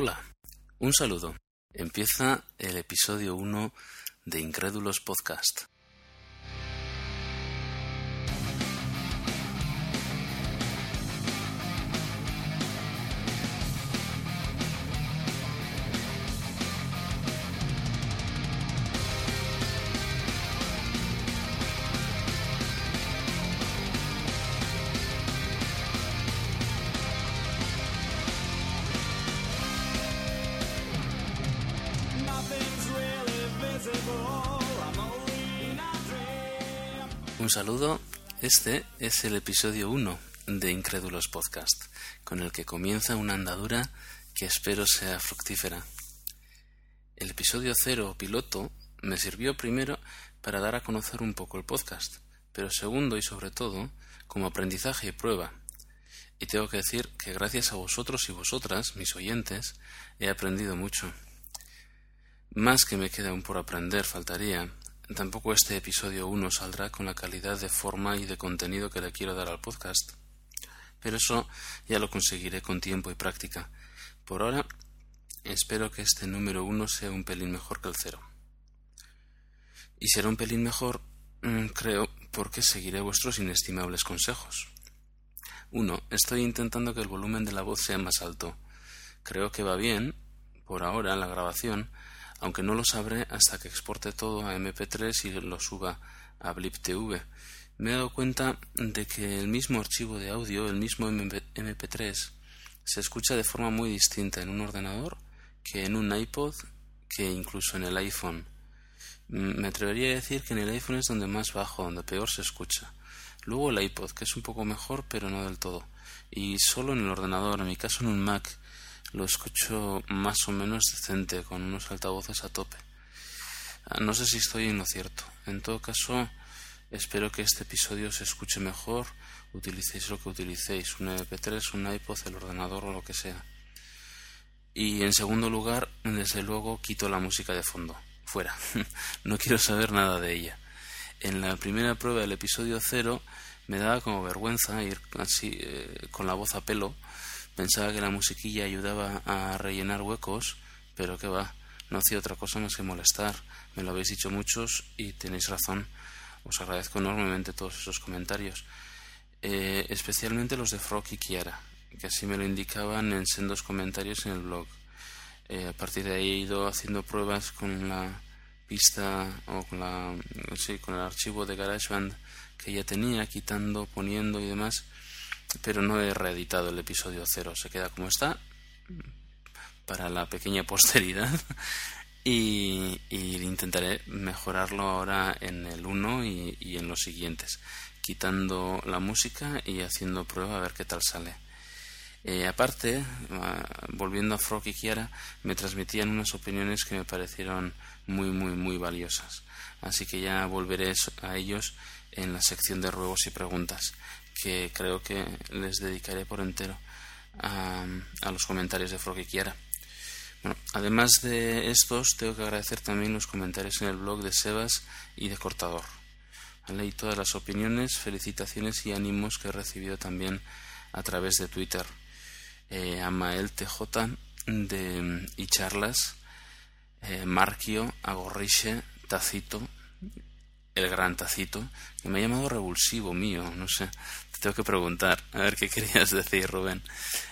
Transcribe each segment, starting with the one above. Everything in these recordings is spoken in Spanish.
Hola, un saludo. Empieza el episodio 1 de Incrédulos Podcast. Saludo, este es el episodio 1 de Incrédulos Podcast, con el que comienza una andadura que espero sea fructífera. El episodio 0 piloto me sirvió primero para dar a conocer un poco el podcast, pero segundo y sobre todo como aprendizaje y prueba. Y tengo que decir que gracias a vosotros y vosotras, mis oyentes, he aprendido mucho. Más que me queda aún por aprender, faltaría, Tampoco este episodio 1 saldrá con la calidad de forma y de contenido que le quiero dar al podcast. Pero eso ya lo conseguiré con tiempo y práctica. Por ahora, espero que este número 1 sea un pelín mejor que el 0. Y será un pelín mejor, mm, creo, porque seguiré vuestros inestimables consejos. 1. Estoy intentando que el volumen de la voz sea más alto. Creo que va bien, por ahora, la grabación, aunque no lo sabré hasta que exporte todo a MP3 y lo suba a BlipTV. Me he dado cuenta de que el mismo archivo de audio, el mismo MP3, se escucha de forma muy distinta en un ordenador que en un iPod, que incluso en el iPhone. Me atrevería a decir que en el iPhone es donde más bajo, donde peor se escucha. Luego el iPod, que es un poco mejor, pero no del todo. Y solo en el ordenador, en mi caso en un Mac, lo escucho más o menos decente, con unos altavoces a tope. Ah, no sé si estoy en lo cierto. En todo caso, espero que este episodio se escuche mejor, utilicéis lo que utilicéis, un MP3, un iPod, el ordenador o lo que sea. Y en segundo lugar, desde luego, quito la música de fondo. Fuera. no quiero saber nada de ella. En la primera prueba del episodio cero me daba como vergüenza ir así eh, con la voz a pelo Pensaba que la musiquilla ayudaba a rellenar huecos, pero que va, no hacía otra cosa más que molestar. Me lo habéis dicho muchos y tenéis razón. Os agradezco enormemente todos esos comentarios, eh, especialmente los de Frog y Kiara, que así me lo indicaban en sendos comentarios en el blog. Eh, a partir de ahí he ido haciendo pruebas con la pista o con, la, sí, con el archivo de GarageBand que ya tenía, quitando, poniendo y demás pero no he reeditado el episodio cero, se queda como está para la pequeña posteridad y, intentaré mejorarlo ahora en el 1 y, en los siguientes, quitando la música y haciendo prueba a ver qué tal sale. Eh, aparte, ah, volviendo a Frog y Kiara, me transmitían unas opiniones que me parecieron muy, muy, muy valiosas. Así que ya volveré a ellos en la sección de ruegos y preguntas que creo que les dedicaré por entero a, los comentarios de Kiara. Bueno, además de estos, tengo que agradecer también los comentarios en el blog de Sebas y de Cortador. Y todas las opiniones, felicitaciones y ánimos que he recibido también a través de Twitter. Eh, Amael TJ de, y charlas, eh, Marquio, Agorriche, Tacito, el gran Tacito, que me ha llamado revulsivo mío, no sé, tengo que preguntar, a ver qué querías decir, Rubén.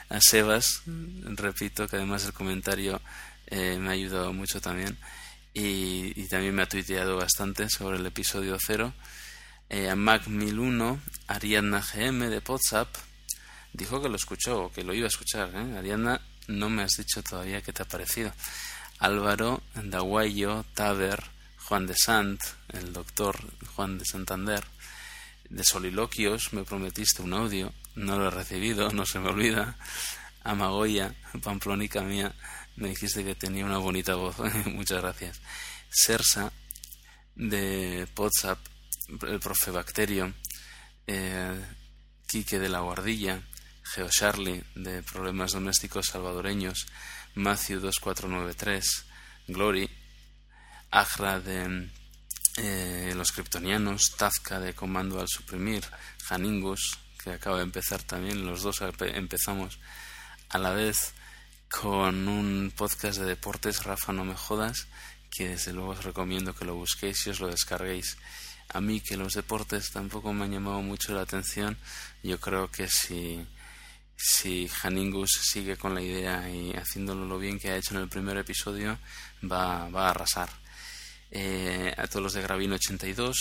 A Sebas, repito que además el comentario eh, me ha ayudado mucho también, y, también me ha tuiteado bastante sobre el episodio cero. Eh, a Mac1001, Ariadna GM de WhatsApp, dijo que lo escuchó, que lo iba a escuchar. ¿eh? Ariadna, no me has dicho todavía qué te ha parecido. Álvaro, Daguayo, Taber, Juan de Sant, el doctor Juan de Santander, de soliloquios, me prometiste un audio, no lo he recibido, no se me olvida. Amagoya, pamplónica mía, me dijiste que tenía una bonita voz, muchas gracias. Sersa, de WhatsApp, el profe Bacterio, eh, Quique de la Guardilla, Geo Charlie, de Problemas Domésticos Salvadoreños, Matthew 2493, Glory, Agra de eh, los kryptonianos, Tazka de Comando al Suprimir, Haningus, que acaba de empezar también, los dos empezamos a la vez, con un podcast de deportes, Rafa, no me jodas, que desde luego os recomiendo que lo busquéis y os lo descarguéis. A mí que los deportes tampoco me han llamado mucho la atención, yo creo que si, si Haningus sigue con la idea y haciéndolo lo bien que ha hecho en el primer episodio, va, va a arrasar. Eh, a todos los de Gravino82,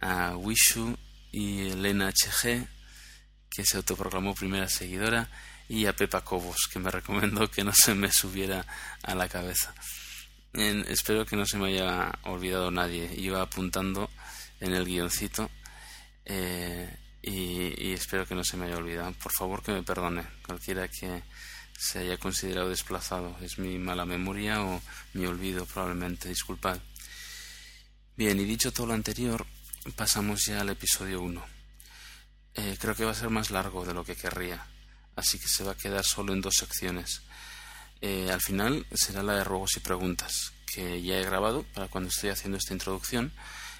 a Wishu y Elena HG, que se autoproclamó primera seguidora, y a Pepa Cobos, que me recomendó que no se me subiera a la cabeza. espero que no se me haya olvidado nadie. Iba apuntando en el guioncito eh, y, espero que no se me haya olvidado. Por favor que me perdone cualquiera que se haya considerado desplazado. Es mi mala memoria o mi olvido probablemente. Disculpad. Bien, y dicho todo lo anterior, pasamos ya al episodio 1. Eh, creo que va a ser más largo de lo que querría, así que se va a quedar solo en dos secciones. Eh, al final será la de ruegos y preguntas, que ya he grabado para cuando estoy haciendo esta introducción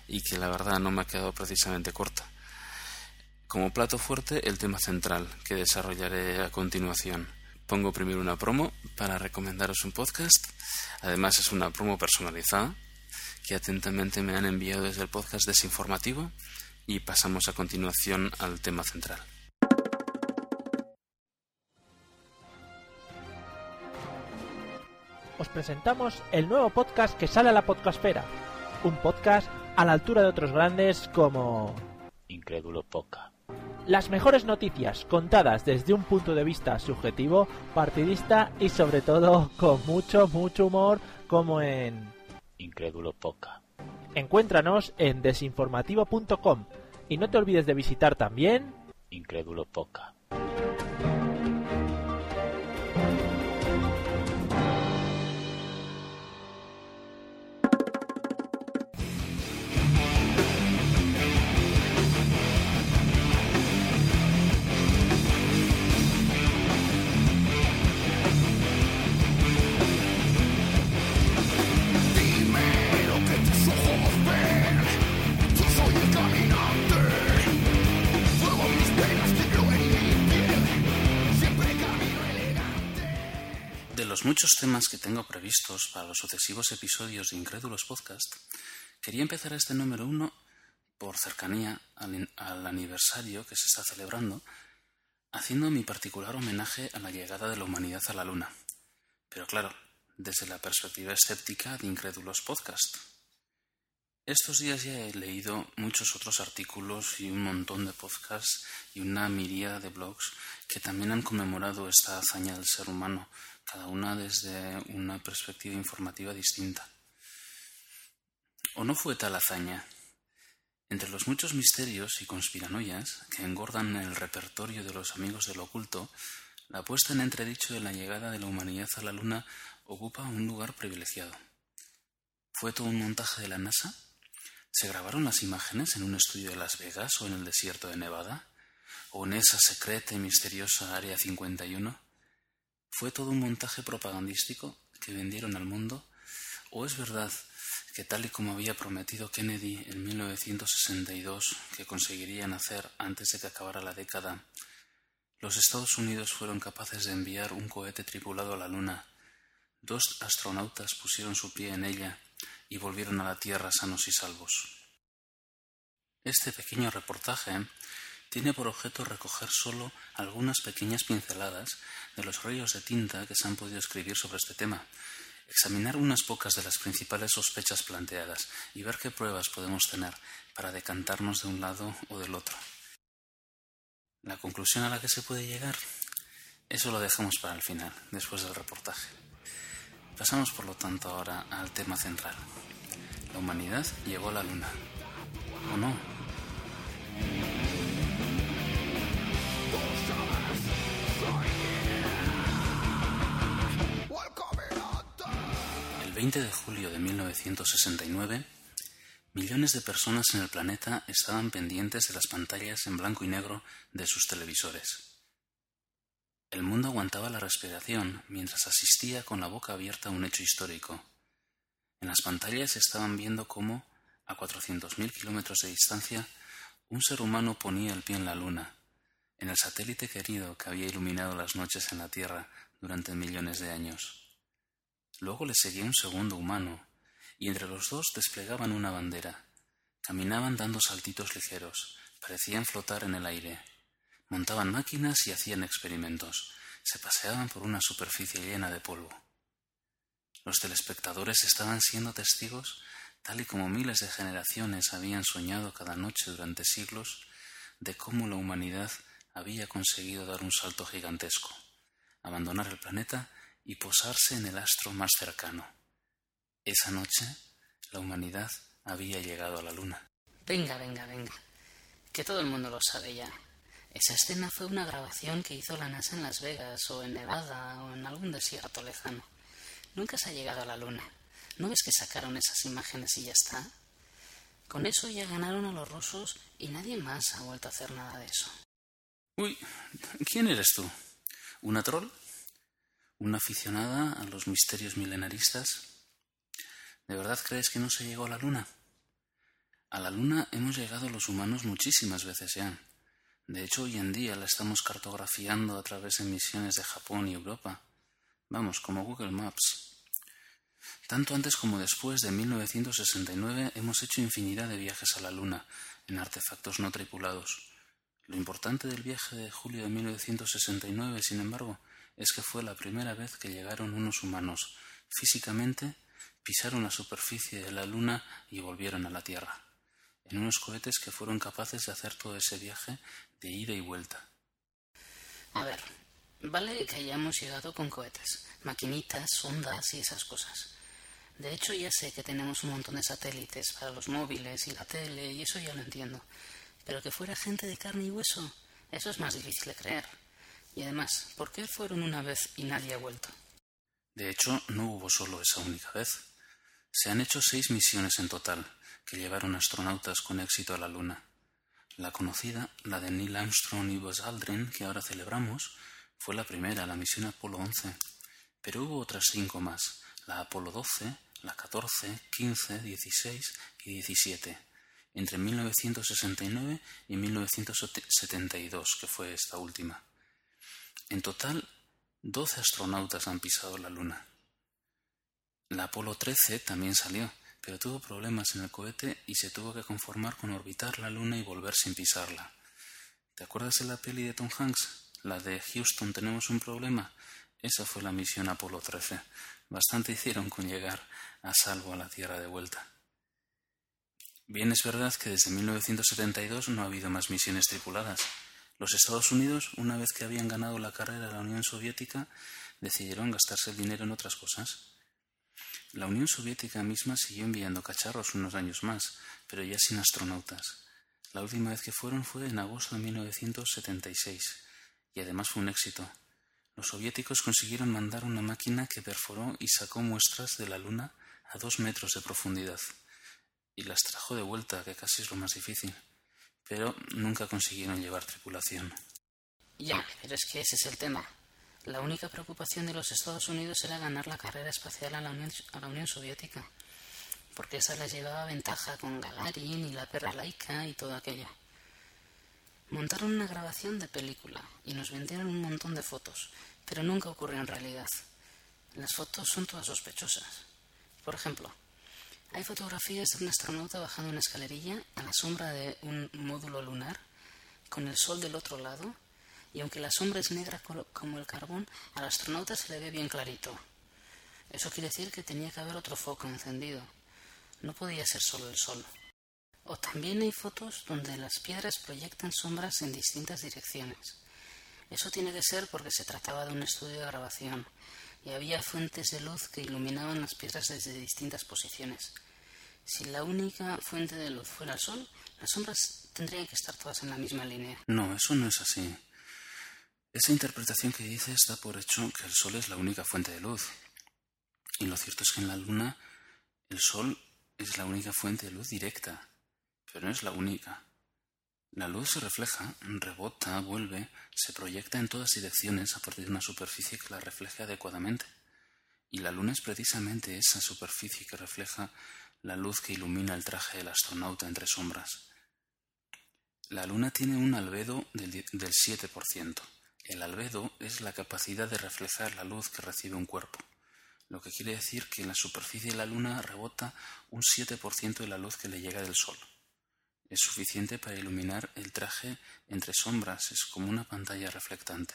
y que la verdad no me ha quedado precisamente corta. Como plato fuerte, el tema central, que desarrollaré a continuación. Pongo primero una promo para recomendaros un podcast. Además es una promo personalizada que atentamente me han enviado desde el podcast desinformativo y pasamos a continuación al tema central. Os presentamos el nuevo podcast que sale a la podcastfera, un podcast a la altura de otros grandes como Incrédulo Poca. Las mejores noticias contadas desde un punto de vista subjetivo, partidista y sobre todo con mucho, mucho humor como en Incrédulo Poca. Encuéntranos en desinformativo.com y no te olvides de visitar también Incrédulo Poca. Muchos temas que tengo previstos para los sucesivos episodios de Incrédulos Podcast, quería empezar este número uno por cercanía al, al, aniversario que se está celebrando, haciendo mi particular homenaje a la llegada de la humanidad a la Luna. Pero claro, desde la perspectiva escéptica de Incrédulos Podcast. Estos días ya he leído muchos otros artículos y un montón de podcasts y una miríada de blogs que también han conmemorado esta hazaña del ser humano cada una desde una perspectiva informativa distinta. ¿O no fue tal hazaña? Entre los muchos misterios y conspiranoias que engordan el repertorio de los amigos del oculto, la puesta en entredicho de la llegada de la humanidad a la Luna ocupa un lugar privilegiado. ¿Fue todo un montaje de la NASA? ¿Se grabaron las imágenes en un estudio de Las Vegas o en el desierto de Nevada? ¿O en esa secreta y misteriosa Área 51? ¿Fue todo un montaje propagandístico que vendieron al mundo? ¿O es verdad que tal y como había prometido Kennedy en 1962 que conseguirían hacer antes de que acabara la década, los Estados Unidos fueron capaces de enviar un cohete tripulado a la Luna, dos astronautas pusieron su pie en ella y volvieron a la Tierra sanos y salvos? Este pequeño reportaje tiene por objeto recoger solo algunas pequeñas pinceladas de los rollos de tinta que se han podido escribir sobre este tema, examinar unas pocas de las principales sospechas planteadas y ver qué pruebas podemos tener para decantarnos de un lado o del otro. La conclusión a la que se puede llegar, eso lo dejamos para el final, después del reportaje. Pasamos por lo tanto ahora al tema central. La humanidad llegó a la Luna. ¿O no? 20 de julio de 1969, millones de personas en el planeta estaban pendientes de las pantallas en blanco y negro de sus televisores. El mundo aguantaba la respiración mientras asistía con la boca abierta a un hecho histórico. En las pantallas estaban viendo cómo, a 400.000 kilómetros de distancia, un ser humano ponía el pie en la luna, en el satélite querido que había iluminado las noches en la Tierra durante millones de años. Luego le seguía un segundo humano, y entre los dos desplegaban una bandera. Caminaban dando saltitos ligeros, parecían flotar en el aire. Montaban máquinas y hacían experimentos. Se paseaban por una superficie llena de polvo. Los telespectadores estaban siendo testigos, tal y como miles de generaciones habían soñado cada noche durante siglos, de cómo la humanidad había conseguido dar un salto gigantesco, abandonar el planeta y posarse en el astro más cercano. Esa noche, la humanidad había llegado a la Luna. Venga, venga, venga. Que todo el mundo lo sabe ya. Esa escena fue una grabación que hizo la NASA en Las Vegas o en Nevada o en algún desierto lejano. Nunca se ha llegado a la Luna. ¿No ves que sacaron esas imágenes y ya está? Con eso ya ganaron a los rusos y nadie más ha vuelto a hacer nada de eso. Uy, ¿quién eres tú? ¿Una troll? ¿Una aficionada a los misterios milenaristas? ¿De verdad crees que no se llegó a la Luna? A la Luna hemos llegado los humanos muchísimas veces ya. De hecho, hoy en día la estamos cartografiando a través de misiones de Japón y Europa. Vamos, como Google Maps. Tanto antes como después de 1969 hemos hecho infinidad de viajes a la Luna en artefactos no tripulados. Lo importante del viaje de julio de 1969, sin embargo, es que fue la primera vez que llegaron unos humanos físicamente, pisaron la superficie de la Luna y volvieron a la Tierra, en unos cohetes que fueron capaces de hacer todo ese viaje de ida y vuelta. A ver, vale que hayamos llegado con cohetes, maquinitas, ondas y esas cosas. De hecho, ya sé que tenemos un montón de satélites para los móviles y la tele, y eso ya lo entiendo. Pero que fuera gente de carne y hueso, eso es más difícil de creer. Y además, ¿por qué fueron una vez y nadie ha vuelto? De hecho, no hubo solo esa única vez. Se han hecho seis misiones en total, que llevaron astronautas con éxito a la Luna. La conocida, la de Neil Armstrong y Buzz Aldrin, que ahora celebramos, fue la primera, la misión Apolo 11. Pero hubo otras cinco más, la Apolo 12, la 14, 15, 16 y 17, entre 1969 y 1972, que fue esta última. En total, 12 astronautas han pisado la Luna. La Apolo 13 también salió, pero tuvo problemas en el cohete y se tuvo que conformar con orbitar la Luna y volver sin pisarla. ¿Te acuerdas de la peli de Tom Hanks? La de Houston tenemos un problema. Esa fue la misión Apolo 13. Bastante hicieron con llegar a salvo a la Tierra de vuelta. Bien es verdad que desde 1972 no ha habido más misiones tripuladas. Los Estados Unidos, una vez que habían ganado la carrera de la Unión Soviética, decidieron gastarse el dinero en otras cosas. La Unión Soviética misma siguió enviando cacharros unos años más, pero ya sin astronautas. La última vez que fueron fue en agosto de 1976, y además fue un éxito. Los soviéticos consiguieron mandar una máquina que perforó y sacó muestras de la Luna a dos metros de profundidad, y las trajo de vuelta, que casi es lo más difícil, pero nunca consiguieron llevar tripulación. Ya, pero es que ese es el tema. La única preocupación de los Estados Unidos era ganar la carrera espacial a la Unión, a la Unión Soviética, porque esa les llevaba ventaja con Gagarin y la perra laica y todo aquello. Montaron una grabación de película y nos vendieron un montón de fotos, pero nunca ocurrió en realidad. Las fotos son todas sospechosas. Por ejemplo, hay fotografías de un astronauta bajando una escalerilla a la sombra de un módulo lunar, con el sol del otro lado, y aunque la sombra es negra como el carbón, al astronauta se le ve bien clarito. Eso quiere decir que tenía que haber otro foco encendido. No podía ser solo el sol. O también hay fotos donde las piedras proyectan sombras en distintas direcciones. Eso tiene que ser porque se trataba de un estudio de grabación y había fuentes de luz que iluminaban las piedras desde distintas posiciones. Si la única fuente de luz fuera el sol, las sombras tendrían que estar todas en la misma línea. No, eso no es así. Esa interpretación que dices da por hecho que el sol es la única fuente de luz. Y lo cierto es que en la luna el sol es la única fuente de luz directa pero no es la única. La luz se refleja, rebota, vuelve, se proyecta en todas direcciones a partir de una superficie que la refleje adecuadamente. Y la luna es precisamente esa superficie que refleja la luz que ilumina el traje del astronauta entre sombras. La luna tiene un albedo del, del 7%, El albedo es la capacidad de reflejar la luz que recibe un cuerpo, lo que quiere decir que en la superficie de la Luna rebota un 7% de la luz que le llega del Sol. Es suficiente para iluminar el traje entre sombras, es como una pantalla reflectante.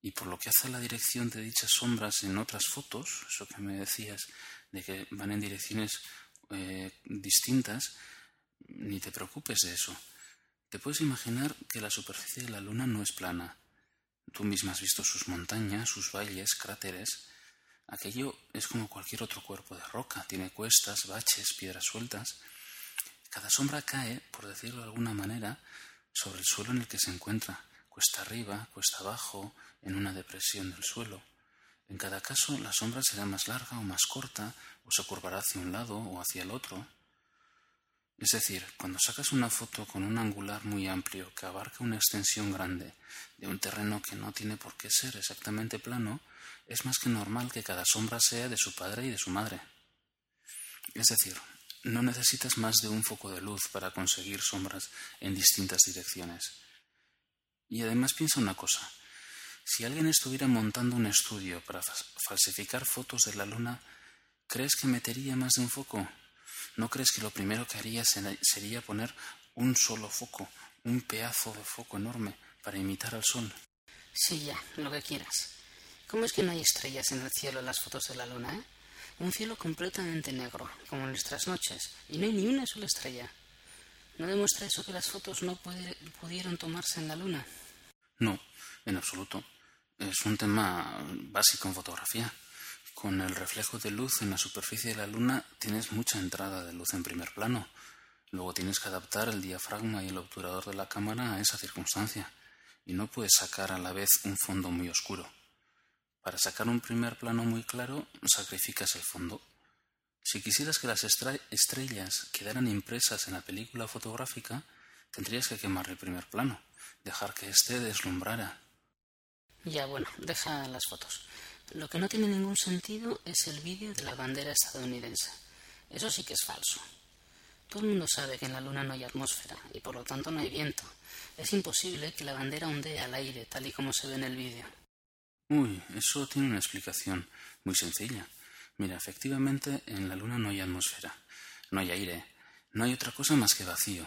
Y por lo que hace a la dirección de dichas sombras en otras fotos, eso que me decías de que van en direcciones eh, distintas, ni te preocupes de eso. Te puedes imaginar que la superficie de la Luna no es plana. Tú misma has visto sus montañas, sus valles, cráteres. Aquello es como cualquier otro cuerpo de roca, tiene cuestas, baches, piedras sueltas. Cada sombra cae, por decirlo de alguna manera, sobre el suelo en el que se encuentra, cuesta arriba, cuesta abajo, en una depresión del suelo. En cada caso, la sombra será más larga o más corta, o se curvará hacia un lado o hacia el otro. Es decir, cuando sacas una foto con un angular muy amplio que abarca una extensión grande de un terreno que no tiene por qué ser exactamente plano, es más que normal que cada sombra sea de su padre y de su madre. Es decir, no necesitas más de un foco de luz para conseguir sombras en distintas direcciones. Y además piensa una cosa. Si alguien estuviera montando un estudio para falsificar fotos de la Luna, ¿crees que metería más de un foco? ¿No crees que lo primero que haría sería poner un solo foco, un pedazo de foco enorme para imitar al Sol? Sí, ya, lo que quieras. ¿Cómo es que no hay estrellas en el cielo en las fotos de la Luna, eh? Un cielo completamente negro, como nuestras noches, y no hay ni una sola estrella. ¿No demuestra eso que las fotos no pudieron tomarse en la Luna? No, en absoluto. Es un tema básico en fotografía. Con el reflejo de luz en la superficie de la Luna tienes mucha entrada de luz en primer plano. Luego tienes que adaptar el diafragma y el obturador de la cámara a esa circunstancia. Y no puedes sacar a la vez un fondo muy oscuro. Para sacar un primer plano muy claro, sacrificas el fondo. Si quisieras que las estrellas quedaran impresas en la película fotográfica, tendrías que quemar el primer plano dejar que éste deslumbrara. Ya, bueno, deja las fotos. Lo que no tiene ningún sentido es el vídeo de la bandera estadounidense. Eso sí que es falso. Todo el mundo sabe que en la Luna no hay atmósfera y por lo tanto no hay viento. Es imposible que la bandera ondee al aire tal y como se ve en el vídeo. Uy, eso tiene una explicación muy sencilla. Mira, efectivamente en la Luna no hay atmósfera, no hay aire, no hay otra cosa más que vacío.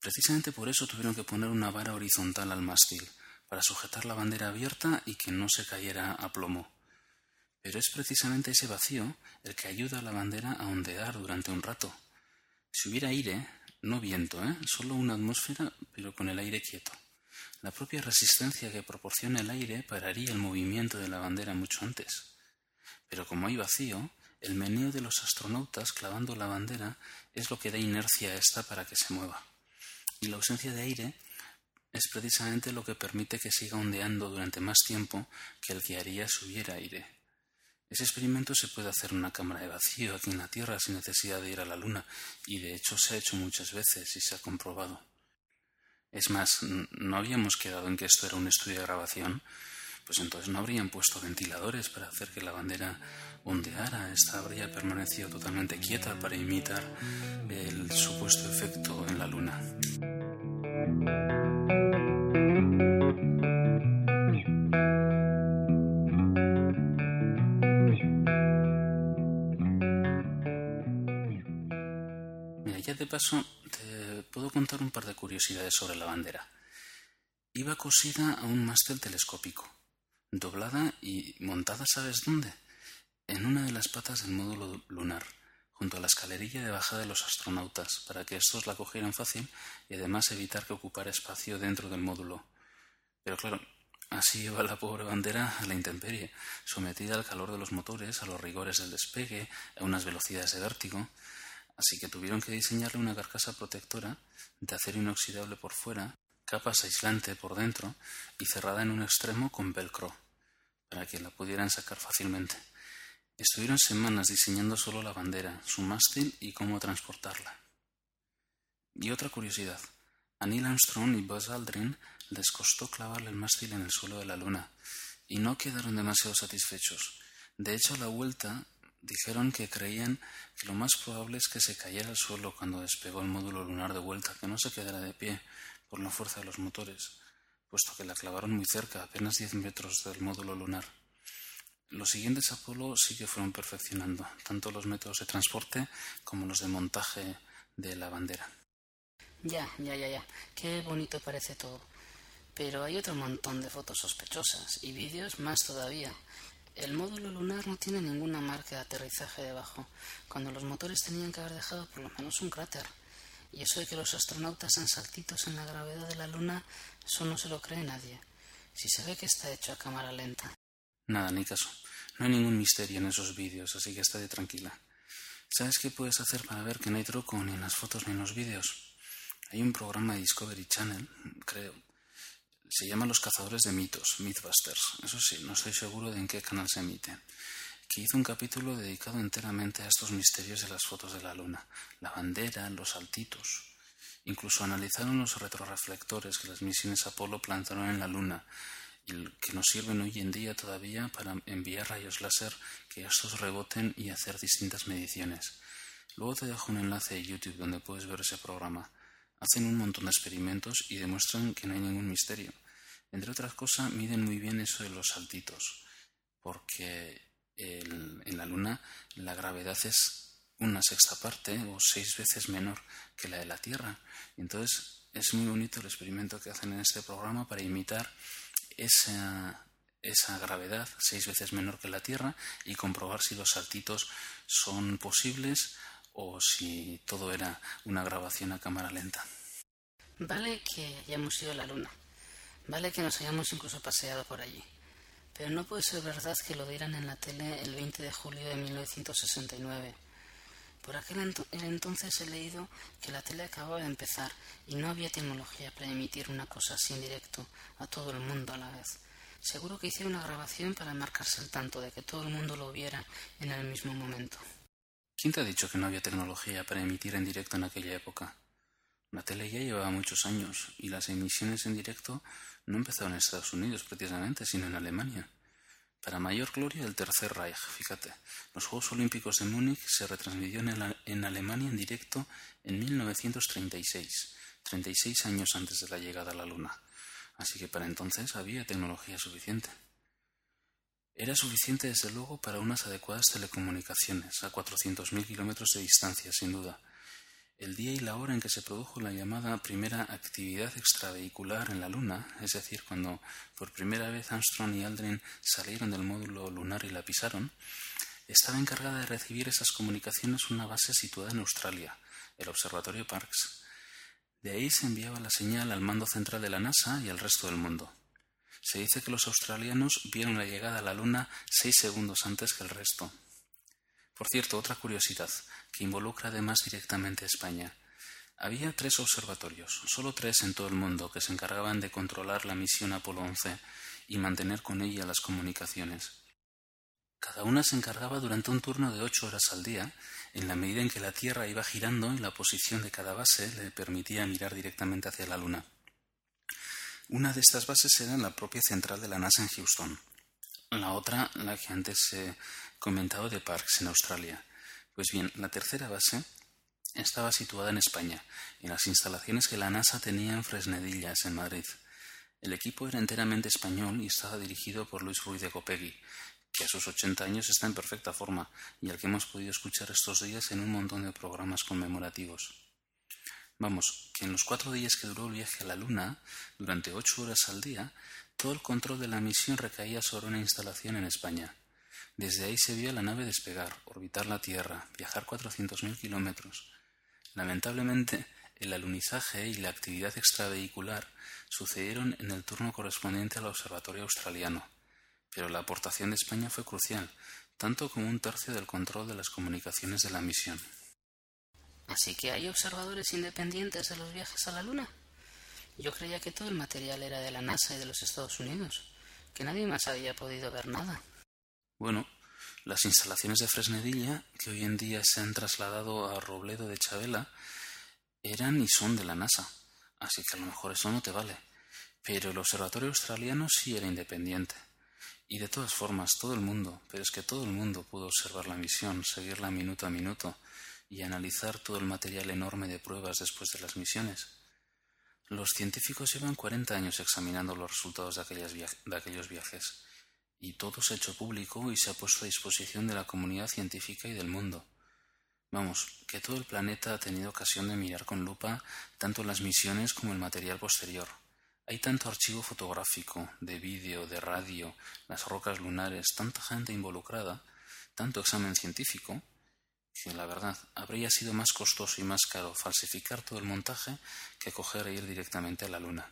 Precisamente por eso tuvieron que poner una vara horizontal al mástil, para sujetar la bandera abierta y que no se cayera a plomo. Pero es precisamente ese vacío el que ayuda a la bandera a ondear durante un rato. Si hubiera aire, no viento, ¿eh? solo una atmósfera, pero con el aire quieto. La propia resistencia que proporciona el aire pararía el movimiento de la bandera mucho antes. Pero como hay vacío, el meneo de los astronautas clavando la bandera es lo que da inercia a esta para que se mueva y la ausencia de aire es precisamente lo que permite que siga ondeando durante más tiempo que el que haría si hubiera aire. Ese experimento se puede hacer en una cámara de vacío aquí en la Tierra sin necesidad de ir a la Luna, y de hecho se ha hecho muchas veces y se ha comprobado. Es más, no habíamos quedado en que esto era un estudio de grabación, pues entonces no habrían puesto ventiladores para hacer que la bandera ondeara, esta habría permanecido totalmente quieta para imitar el supuesto efecto en la Luna. Ya de paso te puedo contar un par de curiosidades sobre la bandera. Iba cosida a un mástil telescópico, doblada y montada, ¿sabes dónde? En una de las patas del módulo lunar junto a la escalerilla de bajada de los astronautas, para que estos la cogieran fácil y además evitar que ocupara espacio dentro del módulo. Pero claro, así iba la pobre bandera a la intemperie, sometida al calor de los motores, a los rigores del despegue, a unas velocidades de vértigo, así que tuvieron que diseñarle una carcasa protectora de acero inoxidable por fuera, capas aislante por dentro y cerrada en un extremo con velcro, para que la pudieran sacar fácilmente. Estuvieron semanas diseñando solo la bandera, su mástil y cómo transportarla. Y otra curiosidad. A Neil Armstrong y Buzz Aldrin les costó clavarle el mástil en el suelo de la Luna, y no quedaron demasiado satisfechos. De hecho, la vuelta dijeron que creían que lo más probable es que se cayera al suelo cuando despegó el módulo lunar de vuelta, que no se quedara de pie por la fuerza de los motores. puesto que la clavaron muy cerca, apenas 10 metros del módulo lunar. Los siguientes Apolo sí que fueron perfeccionando, tanto los métodos de transporte como los de montaje de la bandera. Ya, ya, ya, ya. Qué bonito parece todo. Pero hay otro montón de fotos sospechosas y vídeos más todavía. El módulo lunar no tiene ninguna marca de aterrizaje debajo, cuando los motores tenían que haber dejado por lo menos un cráter. Y eso de que los astronautas han saltitos en la gravedad de la Luna, eso no se lo cree nadie. Si se ve que está hecho a cámara lenta. Nada, ni caso. No hay ningún misterio en esos vídeos, así que estate tranquila. ¿Sabes qué puedes hacer para ver que no hay truco ni en las fotos ni en los vídeos? Hay un programa de Discovery Channel, creo. Se llama Los Cazadores de Mitos, Mythbusters. Eso sí, no estoy seguro de en qué canal se emite. Que hizo un capítulo dedicado enteramente a estos misterios de las fotos de la Luna. La bandera, los saltitos. Incluso analizaron los retroreflectores que las misiones Apolo plantaron en la Luna y que nos sirven hoy en día todavía para enviar rayos láser que estos reboten y hacer distintas mediciones. Luego te dejo un enlace de YouTube donde puedes ver ese programa. Hacen un montón de experimentos y demuestran que no hay ningún misterio. Entre otras cosas, miden muy bien eso de los saltitos, porque en la Luna la gravedad es una sexta parte o seis veces menor que la de la Tierra. Entonces es muy bonito el experimento que hacen en este programa para imitar esa, gravedad seis veces menor que la Tierra y comprobar si los saltitos son posibles o si todo era una grabación a cámara lenta. Vale que hayamos ido a la Luna. Vale que nos hayamos incluso paseado por allí. Pero no puede ser verdad que lo dieran en la tele el 20 de julio de 1969. Por aquel entonces he leído que la tele acababa de empezar y no había tecnología para emitir una cosa así en directo a todo el mundo a la vez. Seguro que hicieron una grabación para marcarse el tanto de que todo el mundo lo viera en el mismo momento. ¿Quién te ha dicho que no había tecnología para emitir en directo en aquella época? La tele ya llevaba muchos años y las emisiones en directo no empezaron en Estados Unidos precisamente, sino en Alemania. Para mayor gloria del Tercer Reich, fíjate, los Juegos Olímpicos de Múnich se retransmitió en, en Alemania en directo en 1936, 36 años antes de la llegada a la Luna. Así que para entonces había tecnología suficiente. Era suficiente, desde luego, para unas adecuadas telecomunicaciones a 400.000 kilómetros de distancia, sin duda. El día y la hora en que se produjo la llamada primera actividad extravehicular en la Luna, es decir, cuando por primera vez Armstrong y Aldrin salieron del módulo lunar y la pisaron, estaba encargada de recibir esas comunicaciones una base situada en Australia, el Observatorio Parkes. De ahí se enviaba la señal al mando central de la NASA y al resto del mundo. Se dice que los australianos vieron la llegada a la Luna seis segundos antes que el resto. Por cierto, otra curiosidad, que involucra además directamente a España. Había tres observatorios, solo tres en todo el mundo, que se encargaban de controlar la misión Apolo 11 y mantener con ella las comunicaciones. Cada una se encargaba durante un turno de ocho horas al día, en la medida en que la Tierra iba girando y la posición de cada base le permitía mirar directamente hacia la Luna. Una de estas bases era la propia central de la NASA en Houston. La otra, la que antes he comentado de Parks, en Australia. Pues bien, la tercera base estaba situada en España, en las instalaciones que la NASA tenía en Fresnedillas, en Madrid. El equipo era enteramente español y estaba dirigido por Luis Ruiz de Copegui, que a sus 80 años está en perfecta forma y al que hemos podido escuchar estos días en un montón de programas conmemorativos. Vamos, que en los cuatro días que duró el viaje a la Luna, durante ocho horas al día, todo el control de la misión recaía sobre una instalación en España. Desde ahí se vio la nave despegar, orbitar la Tierra, viajar 400.000 kilómetros. Lamentablemente, el alunizaje y la actividad extravehicular sucedieron en el turno correspondiente al observatorio australiano, pero la aportación de España fue crucial, tanto como un tercio del control de las comunicaciones de la misión. Así que hay observadores independientes de los viajes a la Luna. Yo creía que todo el material era de la NASA y de los Estados Unidos, que nadie más había podido ver nada. Bueno, las instalaciones de Fresnedilla, que hoy en día se han trasladado a Robledo de Chabela, eran y son de la NASA, así que a lo mejor eso no te vale. Pero el observatorio australiano sí era independiente. Y de todas formas, todo el mundo, pero es que todo el mundo pudo observar la misión, seguirla minuto a minuto, y analizar todo el material enorme de pruebas después de las misiones. Los científicos llevan 40 años examinando los resultados de, de aquellos viajes, y todo se ha hecho público y se ha puesto a disposición de la comunidad científica y del mundo. Vamos, que todo el planeta ha tenido ocasión de mirar con lupa tanto las misiones como el material posterior. Hay tanto archivo fotográfico, de vídeo, de radio, las rocas lunares, tanta gente involucrada, tanto examen científico, que la verdad habría sido más costoso y más caro falsificar todo el montaje que coger e ir directamente a la Luna.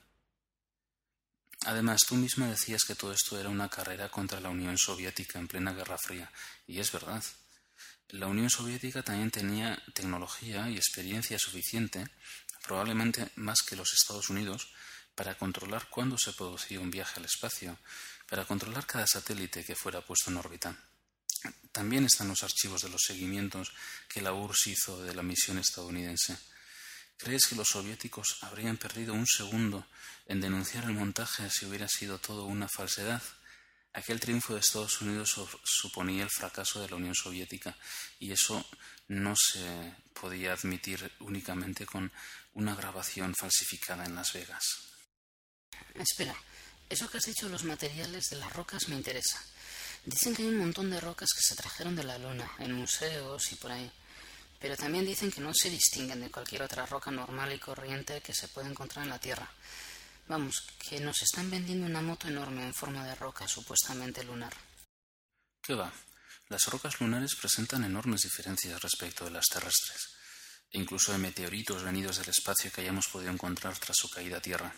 Además, tú misma decías que todo esto era una carrera contra la Unión Soviética en plena Guerra Fría, y es verdad. La Unión Soviética también tenía tecnología y experiencia suficiente, probablemente más que los Estados Unidos, para controlar cuándo se producía un viaje al espacio, para controlar cada satélite que fuera puesto en órbita. También están los archivos de los seguimientos que la URSS hizo de la misión estadounidense. ¿Crees que los soviéticos habrían perdido un segundo en denunciar el montaje si hubiera sido todo una falsedad? Aquel triunfo de Estados Unidos suponía el fracaso de la Unión Soviética y eso no se podía admitir únicamente con una grabación falsificada en Las Vegas. Espera, eso que has dicho los materiales de las rocas me interesa. Dicen que hay un montón de rocas que se trajeron de la Luna, en museos y por ahí. Pero también dicen que no se distinguen de cualquier otra roca normal y corriente que se puede encontrar en la Tierra. Vamos, que nos están vendiendo una moto enorme en forma de roca supuestamente lunar. ¿Qué va? Las rocas lunares presentan enormes diferencias respecto de las terrestres, e incluso de meteoritos venidos del espacio que hayamos podido encontrar tras su caída a Tierra.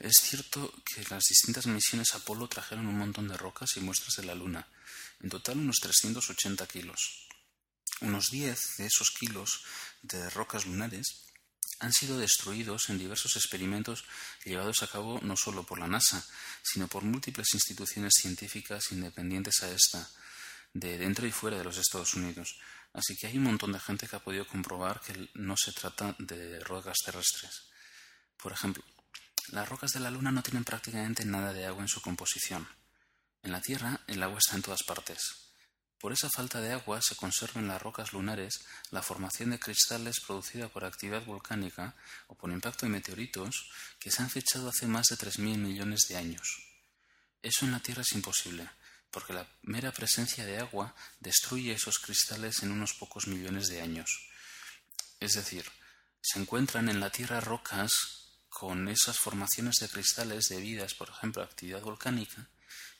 Es cierto que las distintas misiones Apolo trajeron un montón de rocas y muestras de la Luna, en total unos 380 kilos. Unos 10 de esos kilos de rocas lunares han sido destruidos en diversos experimentos llevados a cabo no solo por la NASA, sino por múltiples instituciones científicas independientes a esta, de dentro y fuera de los Estados Unidos. Así que hay un montón de gente que ha podido comprobar que no se trata de rocas terrestres. Por ejemplo, las rocas de la Luna no tienen prácticamente nada de agua en su composición. En la Tierra el agua está en todas partes. Por esa falta de agua se conserva en las rocas lunares la formación de cristales producida por actividad volcánica o por impacto de meteoritos que se han fechado hace más de 3.000 millones de años. Eso en la Tierra es imposible, porque la mera presencia de agua destruye esos cristales en unos pocos millones de años. Es decir, se encuentran en la Tierra rocas con esas formaciones de cristales debidas, por ejemplo, a actividad volcánica,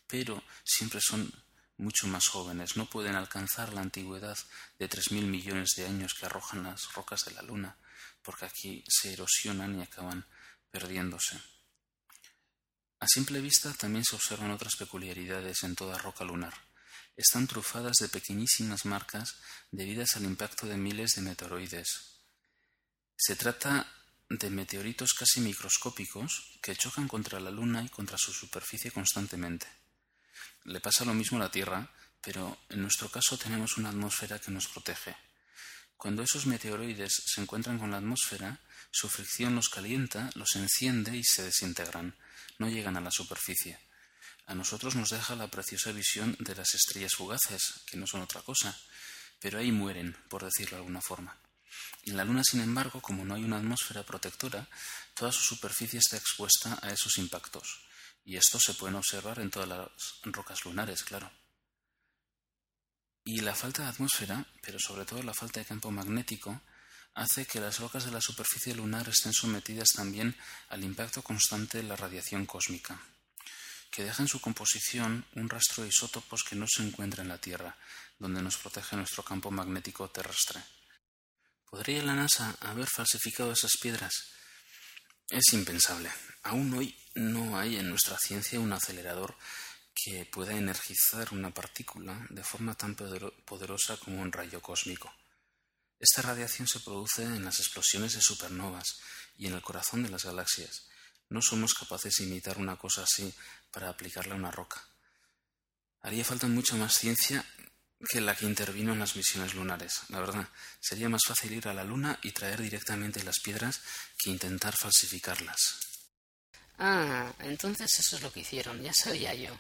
pero siempre son mucho más jóvenes, no pueden alcanzar la antigüedad de tres mil millones de años que arrojan las rocas de la Luna, porque aquí se erosionan y acaban perdiéndose. A simple vista también se observan otras peculiaridades en toda roca lunar. Están trufadas de pequeñísimas marcas debidas al impacto de miles de meteoroides. Se trata de meteoritos casi microscópicos que chocan contra la Luna y contra su superficie constantemente. Le pasa lo mismo a la Tierra, pero en nuestro caso tenemos una atmósfera que nos protege. Cuando esos meteoroides se encuentran con la atmósfera, su fricción los calienta, los enciende y se desintegran. No llegan a la superficie. A nosotros nos deja la preciosa visión de las estrellas fugaces, que no son otra cosa, pero ahí mueren, por decirlo de alguna forma. En la Luna, sin embargo, como no hay una atmósfera protectora, toda su superficie está expuesta a esos impactos. Y esto se puede observar en todas las rocas lunares, claro. Y la falta de atmósfera, pero sobre todo la falta de campo magnético, hace que las rocas de la superficie lunar estén sometidas también al impacto constante de la radiación cósmica, que deja en su composición un rastro de isótopos que no se encuentra en la Tierra, donde nos protege nuestro campo magnético terrestre. ¿Podría la NASA haber falsificado esas piedras? Es impensable. Aún hoy no hay en nuestra ciencia un acelerador que pueda energizar una partícula de forma tan poderosa como un rayo cósmico. Esta radiación se produce en las explosiones de supernovas y en el corazón de las galaxias. No somos capaces de imitar una cosa así para aplicarla a una roca. Haría falta mucha más ciencia que la que intervino en las misiones lunares. La verdad, sería más fácil ir a la Luna y traer directamente las piedras que intentar falsificarlas. Ah, entonces eso es lo que hicieron, ya sabía yo.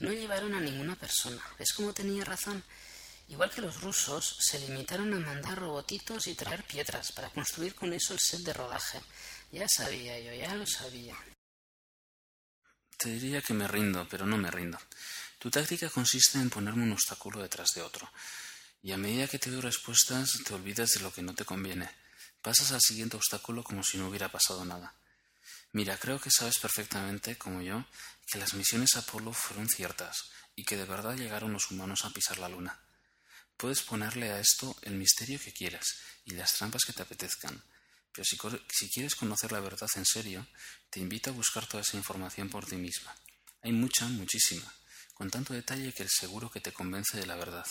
No llevaron a ninguna persona. ¿Ves cómo tenía razón? Igual que los rusos, se limitaron a mandar robotitos y traer piedras para construir con eso el set de rodaje. Ya sabía yo, ya lo sabía. Te diría que me rindo, pero no me rindo. Tu táctica consiste en ponerme un obstáculo detrás de otro. Y a medida que te doy respuestas, te olvidas de lo que no te conviene. Pasas al siguiente obstáculo como si no hubiera pasado nada. Mira, creo que sabes perfectamente, como yo, que las misiones Apolo fueron ciertas y que de verdad llegaron los humanos a pisar la luna. Puedes ponerle a esto el misterio que quieras y las trampas que te apetezcan, pero si, si, quieres conocer la verdad en serio, te invito a buscar toda esa información por ti misma. Hay mucha, muchísima, con tanto detalle que seguro que te convence de la verdad.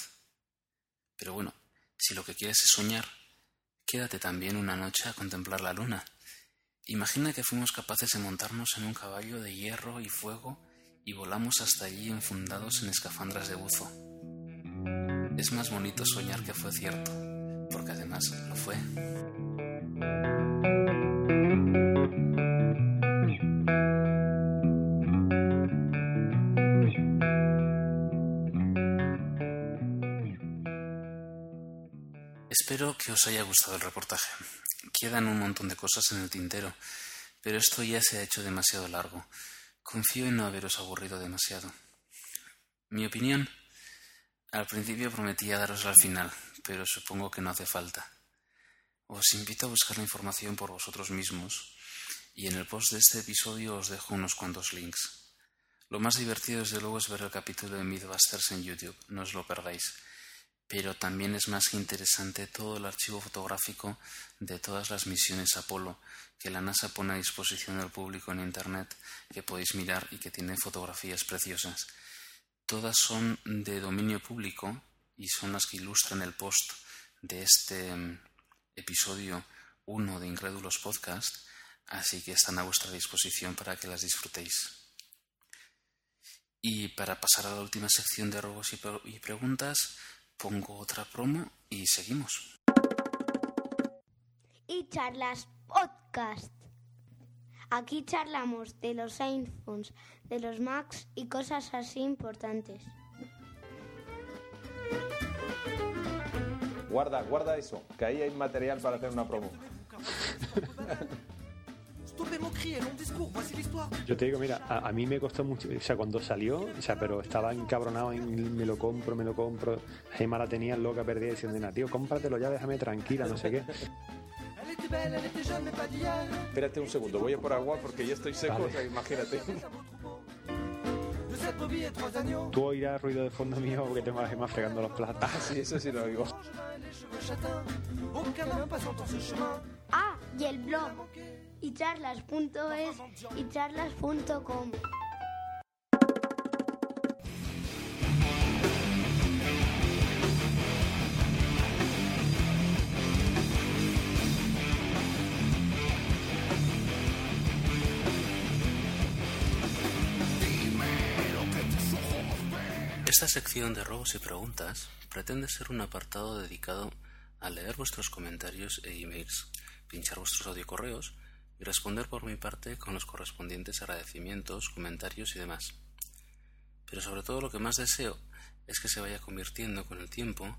Pero bueno, si lo que quieres es soñar, quédate también una noche a contemplar la luna. Imagina que fuimos capaces de montarnos en un caballo de hierro y fuego y volamos hasta allí enfundados en escafandras de buzo. Es más bonito soñar que fue cierto, porque además lo fue. Espero que os haya gustado el reportaje. Quedan un montón de cosas en el tintero, pero esto ya se ha hecho demasiado largo. Confío en no haberos aburrido demasiado. Mi opinión. Al principio prometía darosla al final, pero supongo que no hace falta. Os invito a buscar la información por vosotros mismos y en el post de este episodio os dejo unos cuantos links. Lo más divertido desde luego es ver el capítulo de Mythbusters en YouTube, no os lo perdáis. Pero también es más interesante todo el archivo fotográfico de todas las misiones Apolo que la NASA pone a disposición del público en Internet, que podéis mirar y que tiene fotografías preciosas. Todas son de dominio público y son las que ilustran el post de este mm, episodio 1 de Incrédulos Podcast, así que están a vuestra disposición para que las disfrutéis. Y para pasar a la última sección de robos y, preguntas, pongo otra promo y seguimos. Y charlas podcast. Aquí charlamos de los iPhones, de los Macs y cosas así importantes. Guarda, guarda eso, que ahí hay material para hacer una promo. Yo te digo, mira, a, mí me costó mucho, o sea, cuando salió, o sea, pero estaba encabronado en me lo compro, me lo compro. Gemma la tenía loca perdida diciendo, nada, tío, cómpratelo ya, déjame tranquila, no sé qué. Espérate un segundo, voy a por agua porque ya estoy seco, o sea, imagínate. Tú oirás ruido de fondo mío porque tengo a Gemma fregando los platos. Ah, sí, eso sí lo oigo. Ah, y el blog y charlas.es y charlas.com. Esta sección de robos y preguntas pretende ser un apartado dedicado a leer vuestros comentarios e emails, pinchar vuestros audiocorreos y responder por mi parte con los correspondientes agradecimientos, comentarios y demás. Pero sobre todo lo que más deseo es que se vaya convirtiendo con el tiempo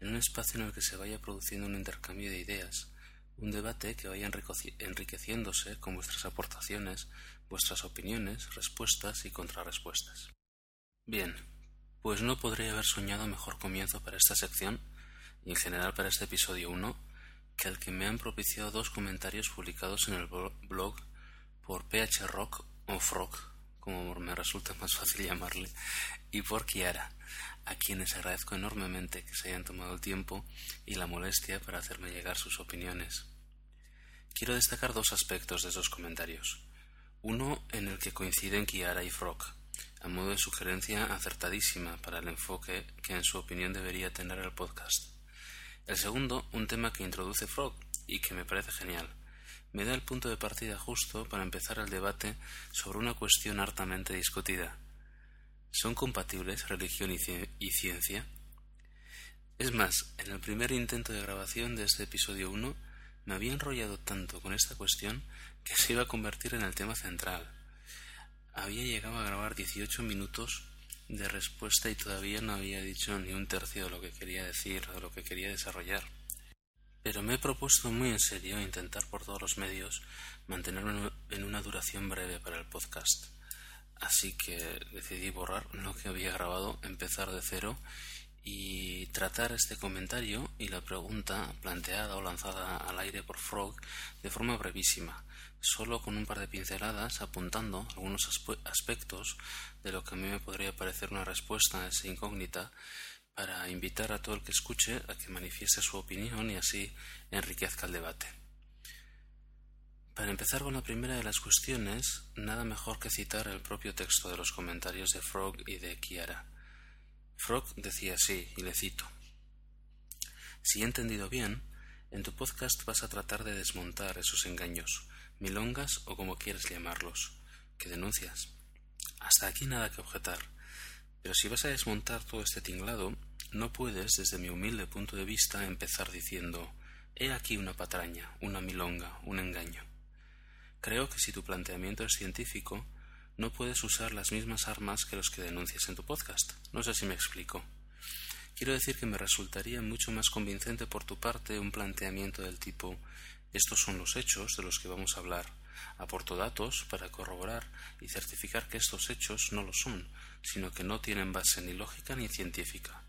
en un espacio en el que se vaya produciendo un intercambio de ideas, un debate que vaya enriqueciéndose con vuestras aportaciones, vuestras opiniones, respuestas y contrarrespuestas. Bien, pues no podría haber soñado mejor comienzo para esta sección y en general para este episodio 1 que al que me han propiciado dos comentarios publicados en el blog por PH Rock o Frog, como me resulta más fácil llamarle, y por Kiara, a quienes agradezco enormemente que se hayan tomado el tiempo y la molestia para hacerme llegar sus opiniones. Quiero destacar dos aspectos de esos comentarios. Uno en el que coinciden Kiara y Frog, a modo de sugerencia acertadísima para el enfoque que en su opinión debería tener el podcast. El segundo, un tema que introduce Frog y que me parece genial. Me da el punto de partida justo para empezar el debate sobre una cuestión hartamente discutida. ¿Son compatibles religión y, ciencia? Es más, en el primer intento de grabación de este episodio 1 me había enrollado tanto con esta cuestión que se iba a convertir en el tema central. Había llegado a grabar 18 minutos de respuesta y todavía no había dicho ni un tercio de lo que quería decir o de lo que quería desarrollar. Pero me he propuesto muy en serio intentar por todos los medios mantenerme en una duración breve para el podcast. Así que decidí borrar lo que había grabado, empezar de cero y tratar este comentario y la pregunta planteada o lanzada al aire por Frog de forma brevísima, solo con un par de pinceladas apuntando algunos aspectos de lo que a mí me podría parecer una respuesta a esa incógnita para invitar a todo el que escuche a que manifieste su opinión y así enriquezca el debate. Para empezar con la primera de las cuestiones, nada mejor que citar el propio texto de los comentarios de Frog y de Kiara. Frog decía así, y le cito: Si he entendido bien, en tu podcast vas a tratar de desmontar esos engaños, milongas o como quieras llamarlos, que denuncias. Hasta aquí nada que objetar. Pero si vas a desmontar todo este tinglado, no puedes, desde mi humilde punto de vista, empezar diciendo He aquí una patraña, una milonga, un engaño. Creo que si tu planteamiento es científico, no puedes usar las mismas armas que los que denuncias en tu podcast. No sé si me explico. Quiero decir que me resultaría mucho más convincente por tu parte un planteamiento del tipo estos son los hechos de los que vamos a hablar. Aporto datos para corroborar y certificar que estos hechos no lo son, sino que no tienen base ni lógica ni científica.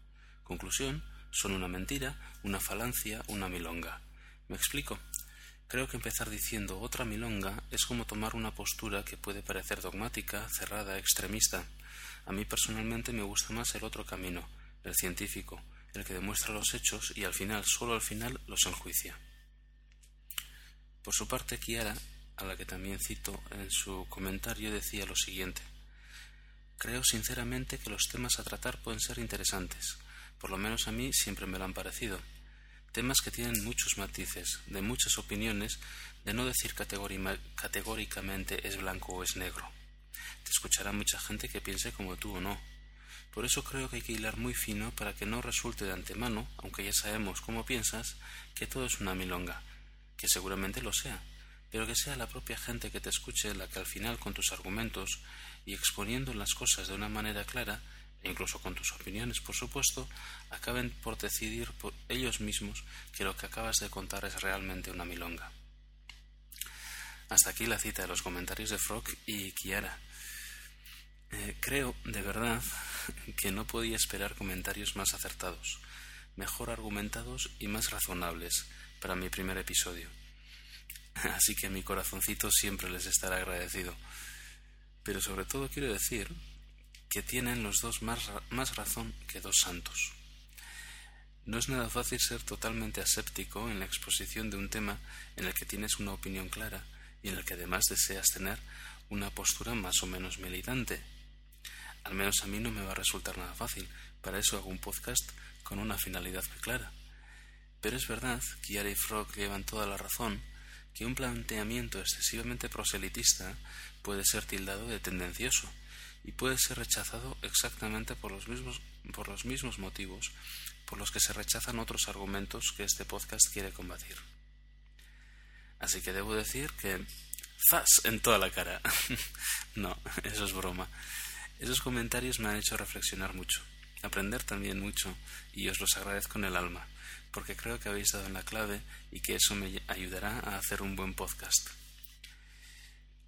Conclusión, son una mentira, una falancia, una milonga. ¿Me explico? Creo que empezar diciendo otra milonga es como tomar una postura que puede parecer dogmática, cerrada, extremista. A mí personalmente me gusta más el otro camino, el científico, el que demuestra los hechos y al final, solo al final, los enjuicia. Por su parte, Kiara, a la que también cito en su comentario, decía lo siguiente Creo sinceramente que los temas a tratar pueden ser interesantes, por lo menos a mí siempre me lo han parecido. Temas que tienen muchos matices, de muchas opiniones, de no decir categóricamente es blanco o es negro. Te escuchará mucha gente que piense como tú o no. Por eso creo que hay que hilar muy fino para que no resulte de antemano, aunque ya sabemos cómo piensas, que todo es una milonga, que seguramente lo sea, pero que sea la propia gente que te escuche la que al final con tus argumentos y exponiendo las cosas de una manera clara, e incluso con tus opiniones, por supuesto, acaben por decidir por ellos mismos que lo que acabas de contar es realmente una milonga. Hasta aquí la cita de los comentarios de Frog y Kiara. Eh, creo, de verdad, que no podía esperar comentarios más acertados, mejor argumentados y más razonables, para mi primer episodio. Así que mi corazoncito siempre les estará agradecido. Pero sobre todo quiero decir que tienen los dos más, más razón que dos santos. No es nada fácil ser totalmente aséptico en la exposición de un tema en el que tienes una opinión clara y en el que además deseas tener una postura más o menos militante. Al menos a mí no me va a resultar nada fácil, para eso hago un podcast con una finalidad muy clara. Pero es verdad que Yara y Frog llevan toda la razón que un planteamiento excesivamente proselitista puede ser tildado de tendencioso y puede ser rechazado exactamente por los mismos, por los mismos motivos por los que se rechazan otros argumentos que este podcast quiere combatir. Así que debo decir que ¡zas! en toda la cara. no, eso es broma. Esos comentarios me han hecho reflexionar mucho, aprender también mucho, y os los agradezco en el alma porque creo que habéis dado en la clave y que eso me ayudará a hacer un buen podcast.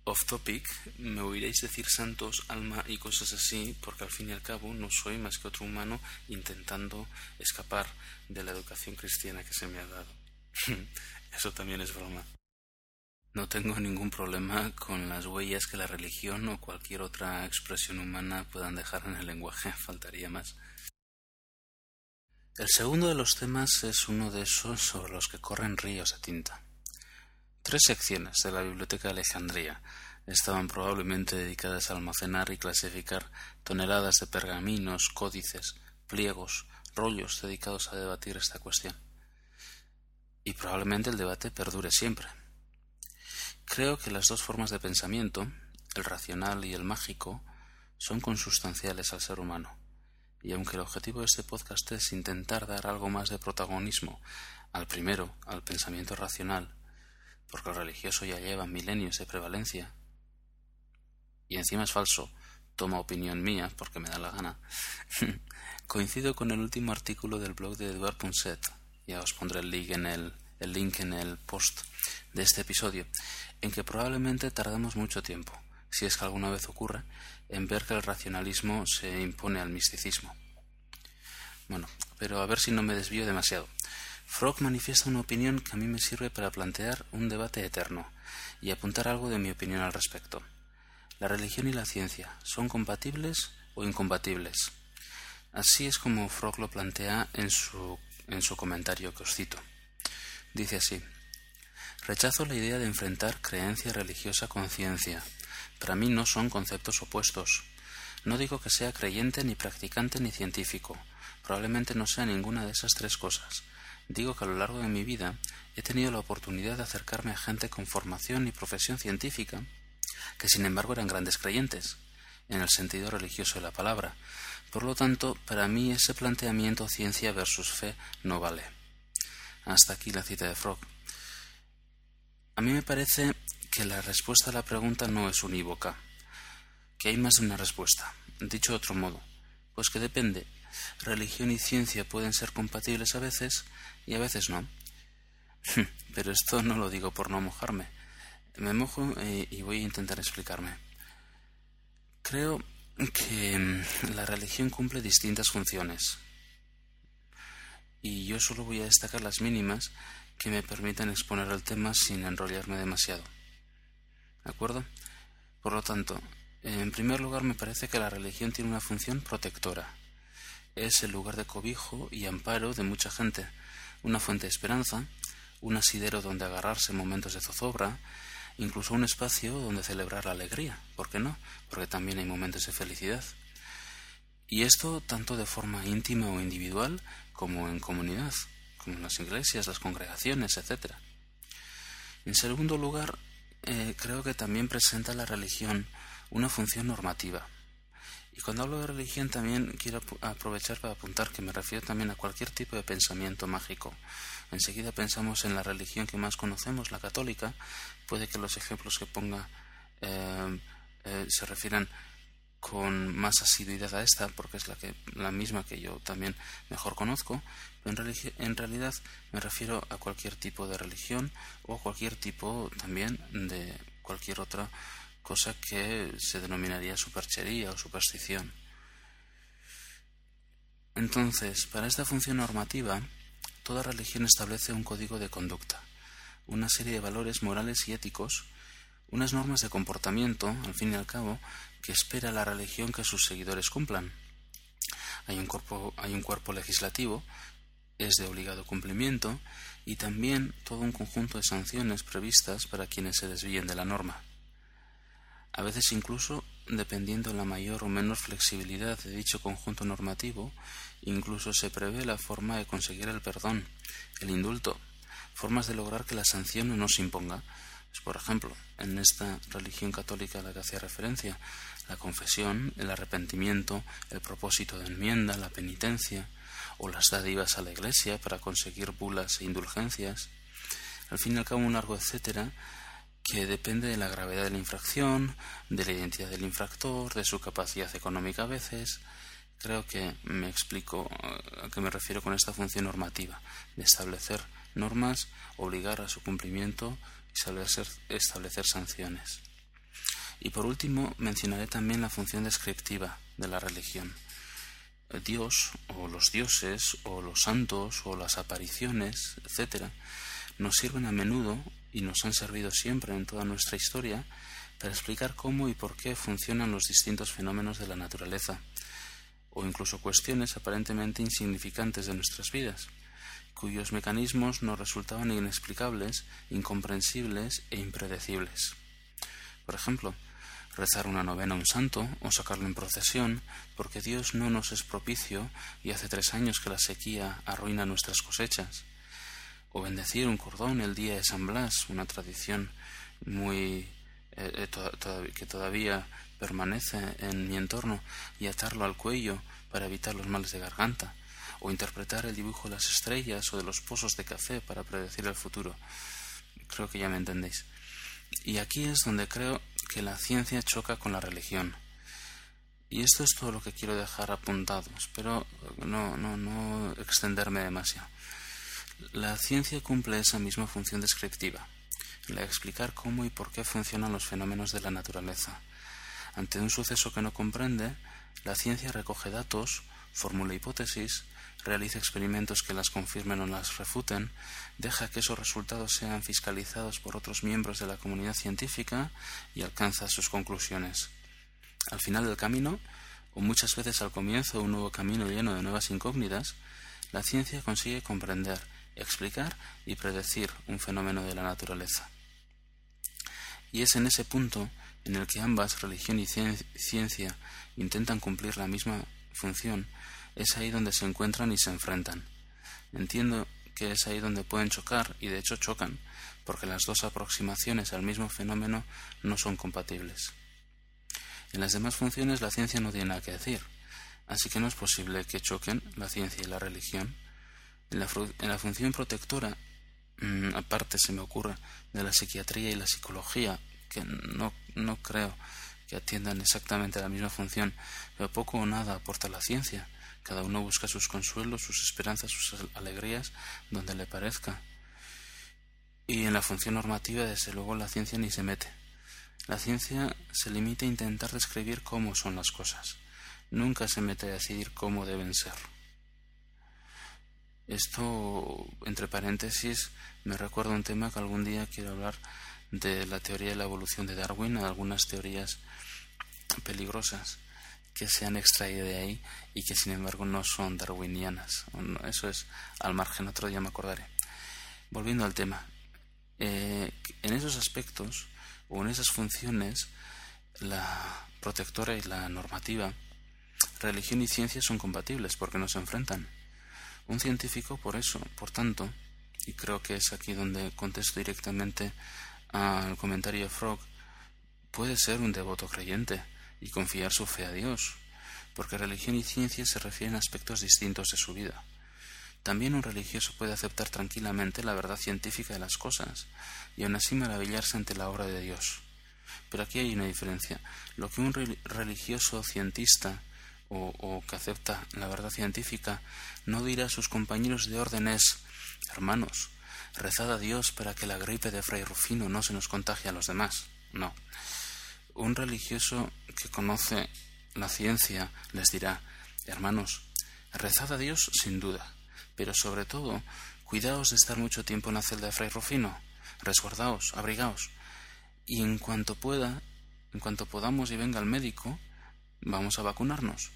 Off topic, me oiréis decir santos, alma y cosas así, porque al fin y al cabo no soy más que otro humano intentando escapar de la educación cristiana que se me ha dado. eso también es broma. No tengo ningún problema con las huellas que la religión o cualquier otra expresión humana puedan dejar en el lenguaje, faltaría más. El segundo de los temas es uno de esos sobre los que corren ríos de tinta. Tres secciones de la Biblioteca de Alejandría estaban probablemente dedicadas a almacenar y clasificar toneladas de pergaminos, códices, pliegos, rollos dedicados a debatir esta cuestión. Y probablemente el debate perdure siempre. Creo que las dos formas de pensamiento, el racional y el mágico, son consustanciales al ser humano y aunque el objetivo de este podcast es intentar dar algo más de protagonismo al primero, al pensamiento racional, porque el religioso ya lleva milenios de prevalencia, y encima es falso, toma opinión mía porque me da la gana, coincido con el último artículo del blog de Eduard Punset, ya os pondré el link en el, el link en el post de este episodio, en que probablemente tardamos mucho tiempo, si es que alguna vez ocurre, en ver que el racionalismo se impone al misticismo. Bueno, pero a ver si no me desvío demasiado. Frog manifiesta una opinión que a mí me sirve para plantear un debate eterno y apuntar algo de mi opinión al respecto. ¿La religión y la ciencia son compatibles o incompatibles? Así es como Frog lo plantea en su, en su comentario que os cito. Dice así Rechazo la idea de enfrentar creencia religiosa con ciencia. Para mí no son conceptos opuestos. No digo que sea creyente ni practicante ni científico. Probablemente no sea ninguna de esas tres cosas. Digo que a lo largo de mi vida he tenido la oportunidad de acercarme a gente con formación y profesión científica, que sin embargo eran grandes creyentes, en el sentido religioso de la palabra. Por lo tanto, para mí ese planteamiento ciencia versus fe no vale. Hasta aquí la cita de Frog. A mí me parece que la respuesta a la pregunta no es unívoca, que hay más de una respuesta. Dicho de otro modo, pues que depende. Religión y ciencia pueden ser compatibles a veces y a veces no. Pero esto no lo digo por no mojarme. Me mojo eh, y voy a intentar explicarme. Creo que mm, la religión cumple distintas funciones. Y yo solo voy a destacar las mínimas que me permitan exponer el tema sin enrollarme demasiado. ¿De acuerdo? Por lo tanto, en primer lugar me parece que la religión tiene una función protectora. Es el lugar de cobijo y amparo de mucha gente, una fuente de esperanza, un asidero donde agarrarse en momentos de zozobra, incluso un espacio donde celebrar la alegría. ¿Por qué no? Porque también hay momentos de felicidad. Y esto tanto de forma íntima o individual como en comunidad como las iglesias, las congregaciones, etc. En segundo lugar, eh, creo que también presenta la religión una función normativa. Y cuando hablo de religión también quiero aprovechar para apuntar que me refiero también a cualquier tipo de pensamiento mágico. Enseguida pensamos en la religión que más conocemos, la católica. Puede que los ejemplos que ponga eh, eh, se refieran con más asiduidad a esta, porque es la, que, la misma que yo también mejor conozco, en, en realidad me refiero a cualquier tipo de religión o cualquier tipo también de cualquier otra cosa que se denominaría superchería o superstición. Entonces, para esta función normativa, toda religión establece un código de conducta, una serie de valores morales y éticos, unas normas de comportamiento, al fin y al cabo, que espera la religión que sus seguidores cumplan. Hay un, cuerpo, hay un cuerpo legislativo, es de obligado cumplimiento, y también todo un conjunto de sanciones previstas para quienes se desvíen de la norma. A veces incluso, dependiendo la mayor o menor flexibilidad de dicho conjunto normativo, incluso se prevé la forma de conseguir el perdón, el indulto, formas de lograr que la sanción no se imponga, pues, por ejemplo, en esta religión católica a la que hacía referencia, la confesión, el arrepentimiento, el propósito de enmienda, la penitencia, o las dádivas a la Iglesia para conseguir bulas e indulgencias. Al fin y al cabo, un largo etcétera que depende de la gravedad de la infracción, de la identidad del infractor, de su capacidad económica a veces. Creo que me explico a qué me refiero con esta función normativa, de establecer normas, obligar a su cumplimiento establecer, sanciones. Y por último, mencionaré también la función descriptiva de la religión. Dios, o los dioses, o los santos, o las apariciones, etc., nos sirven a menudo y nos han servido siempre en toda nuestra historia para explicar cómo y por qué funcionan los distintos fenómenos de la naturaleza, o incluso cuestiones aparentemente insignificantes de nuestras vidas cuyos mecanismos nos resultaban inexplicables, incomprensibles e impredecibles. Por ejemplo, rezar una novena a un santo o sacarlo en procesión, porque Dios no nos es propicio y hace tres años que la sequía arruina nuestras cosechas. O bendecir un cordón el día de San Blas, una tradición muy eh, eh, que todavía permanece en mi entorno, y atarlo al cuello para evitar los males de garganta o interpretar el dibujo de las estrellas o de los pozos de café para predecir el futuro. Creo que ya me entendéis. Y aquí es donde creo que la ciencia choca con la religión. Y esto es todo lo que quiero dejar apuntado. Espero no, no, no extenderme demasiado. La ciencia cumple esa misma función descriptiva, la de explicar cómo y por qué funcionan los fenómenos de la naturaleza. Ante un suceso que no comprende, la ciencia recoge datos, formula hipótesis, realiza experimentos que las confirmen o las refuten, deja que esos resultados sean fiscalizados por otros miembros de la comunidad científica y alcanza sus conclusiones. Al final del camino, o muchas veces al comienzo de un nuevo camino lleno de nuevas incógnitas, la ciencia consigue comprender, explicar y predecir un fenómeno de la naturaleza. Y es en ese punto en el que ambas, religión y ciencia, intentan cumplir la misma función, es ahí donde se encuentran y se enfrentan. Entiendo que es ahí donde pueden chocar, y de hecho chocan, porque las dos aproximaciones al mismo fenómeno no son compatibles. En las demás funciones la ciencia no tiene nada que decir, así que no es posible que choquen la ciencia y la religión. En la, función protectora, mm, aparte se me ocurre de la psiquiatría y la psicología, que no, no creo que atiendan exactamente la misma función, pero poco o nada aporta la ciencia. Cada uno busca sus consuelos, sus esperanzas, sus alegrías donde le parezca. Y en la función normativa, desde luego, la ciencia ni se mete. La ciencia se limita a intentar describir cómo son las cosas. Nunca se mete a decidir cómo deben ser. Esto, entre paréntesis, me recuerda un tema que algún día quiero hablar de la teoría de la evolución de Darwin, algunas teorías peligrosas que se han extraído de ahí y que sin embargo no son darwinianas. Eso es al margen, otro día me acordaré. Volviendo al tema, eh, en esos aspectos o en esas funciones, la protectora y la normativa, religión y ciencia son compatibles porque no se enfrentan. Un científico, por eso, por tanto, y creo que es aquí donde contesto directamente al comentario de Frog, puede ser un devoto creyente y confiar su fe a Dios, porque religión y ciencia se refieren a aspectos distintos de su vida. También un religioso puede aceptar tranquilamente la verdad científica de las cosas y aún así maravillarse ante la obra de Dios. Pero aquí hay una diferencia. Lo que un religioso cientista o, o, que acepta la verdad científica no dirá a sus compañeros de orden es hermanos, rezad a Dios para que la gripe de Fray Rufino no se nos contagie a los demás. No. Un religioso que conoce la ciencia les dirá, hermanos, rezad a Dios sin duda, pero sobre todo, cuidaos de estar mucho tiempo en la celda de Fray Rufino, resguardaos, abrigaos, y en cuanto pueda, en cuanto podamos y venga el médico, vamos a vacunarnos.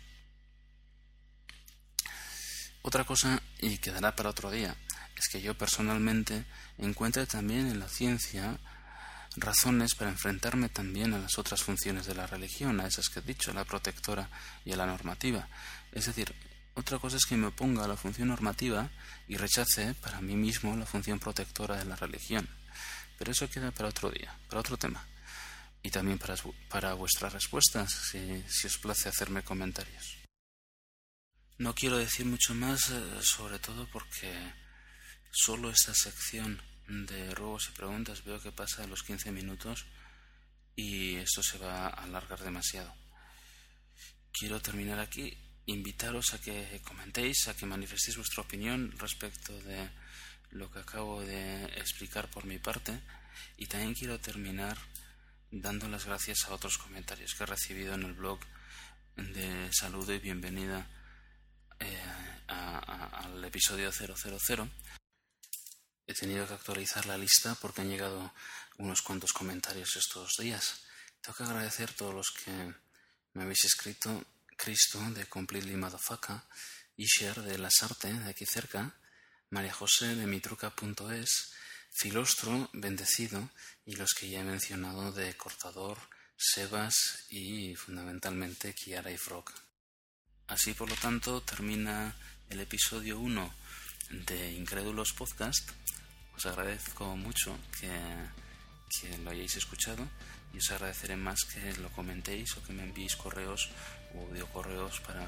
Otra cosa, y quedará para otro día, es que yo personalmente encuentro también en la ciencia razones para enfrentarme también a las otras funciones de la religión, a esas que he dicho, a la protectora y a la normativa. Es decir, otra cosa es que me oponga a la función normativa y rechace para mí mismo la función protectora de la religión. Pero eso queda para otro día, para otro tema. Y también para, para vuestras respuestas, si, si os place hacerme comentarios. No quiero decir mucho más, eh, sobre todo porque solo esta sección de ruegos y preguntas veo que pasa a los 15 minutos y esto se va a alargar demasiado. Quiero terminar aquí, invitaros a que comentéis, a que manifestéis vuestra opinión respecto de lo que acabo de explicar por mi parte y también quiero terminar dando las gracias a otros comentarios que he recibido en el blog de saludo y bienvenida eh, al episodio 000 He tenido que actualizar la lista porque han llegado unos cuantos comentarios estos días. Tengo que agradecer a todos los que me habéis escrito. Cristo de Completely Madafaka, Isher de Lasarte de aquí cerca, María José de mitruca.es, Filostro, bendecido, y los que ya he mencionado de Cortador, Sebas y fundamentalmente Kiara y Frog. Así, por lo tanto, termina el episodio 1 de Incrédulos Podcast. Os agradezco mucho que, que lo hayáis escuchado y os agradeceré más que lo comentéis o que me enviéis correos o correos para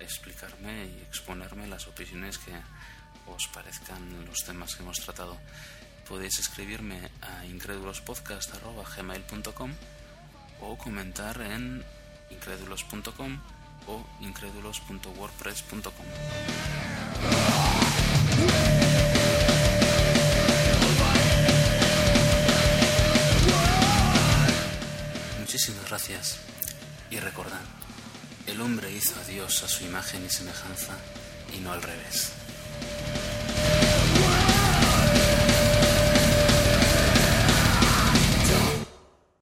explicarme y exponerme las opiniones que os parezcan los temas que hemos tratado. Podéis escribirme a incrédulospodcast.gmail.com o comentar en incrédulos.com o incrédulos.wordpress.com. Muchísimas gracias y recordad, el hombre hizo a Dios a su imagen y semejanza y no al revés.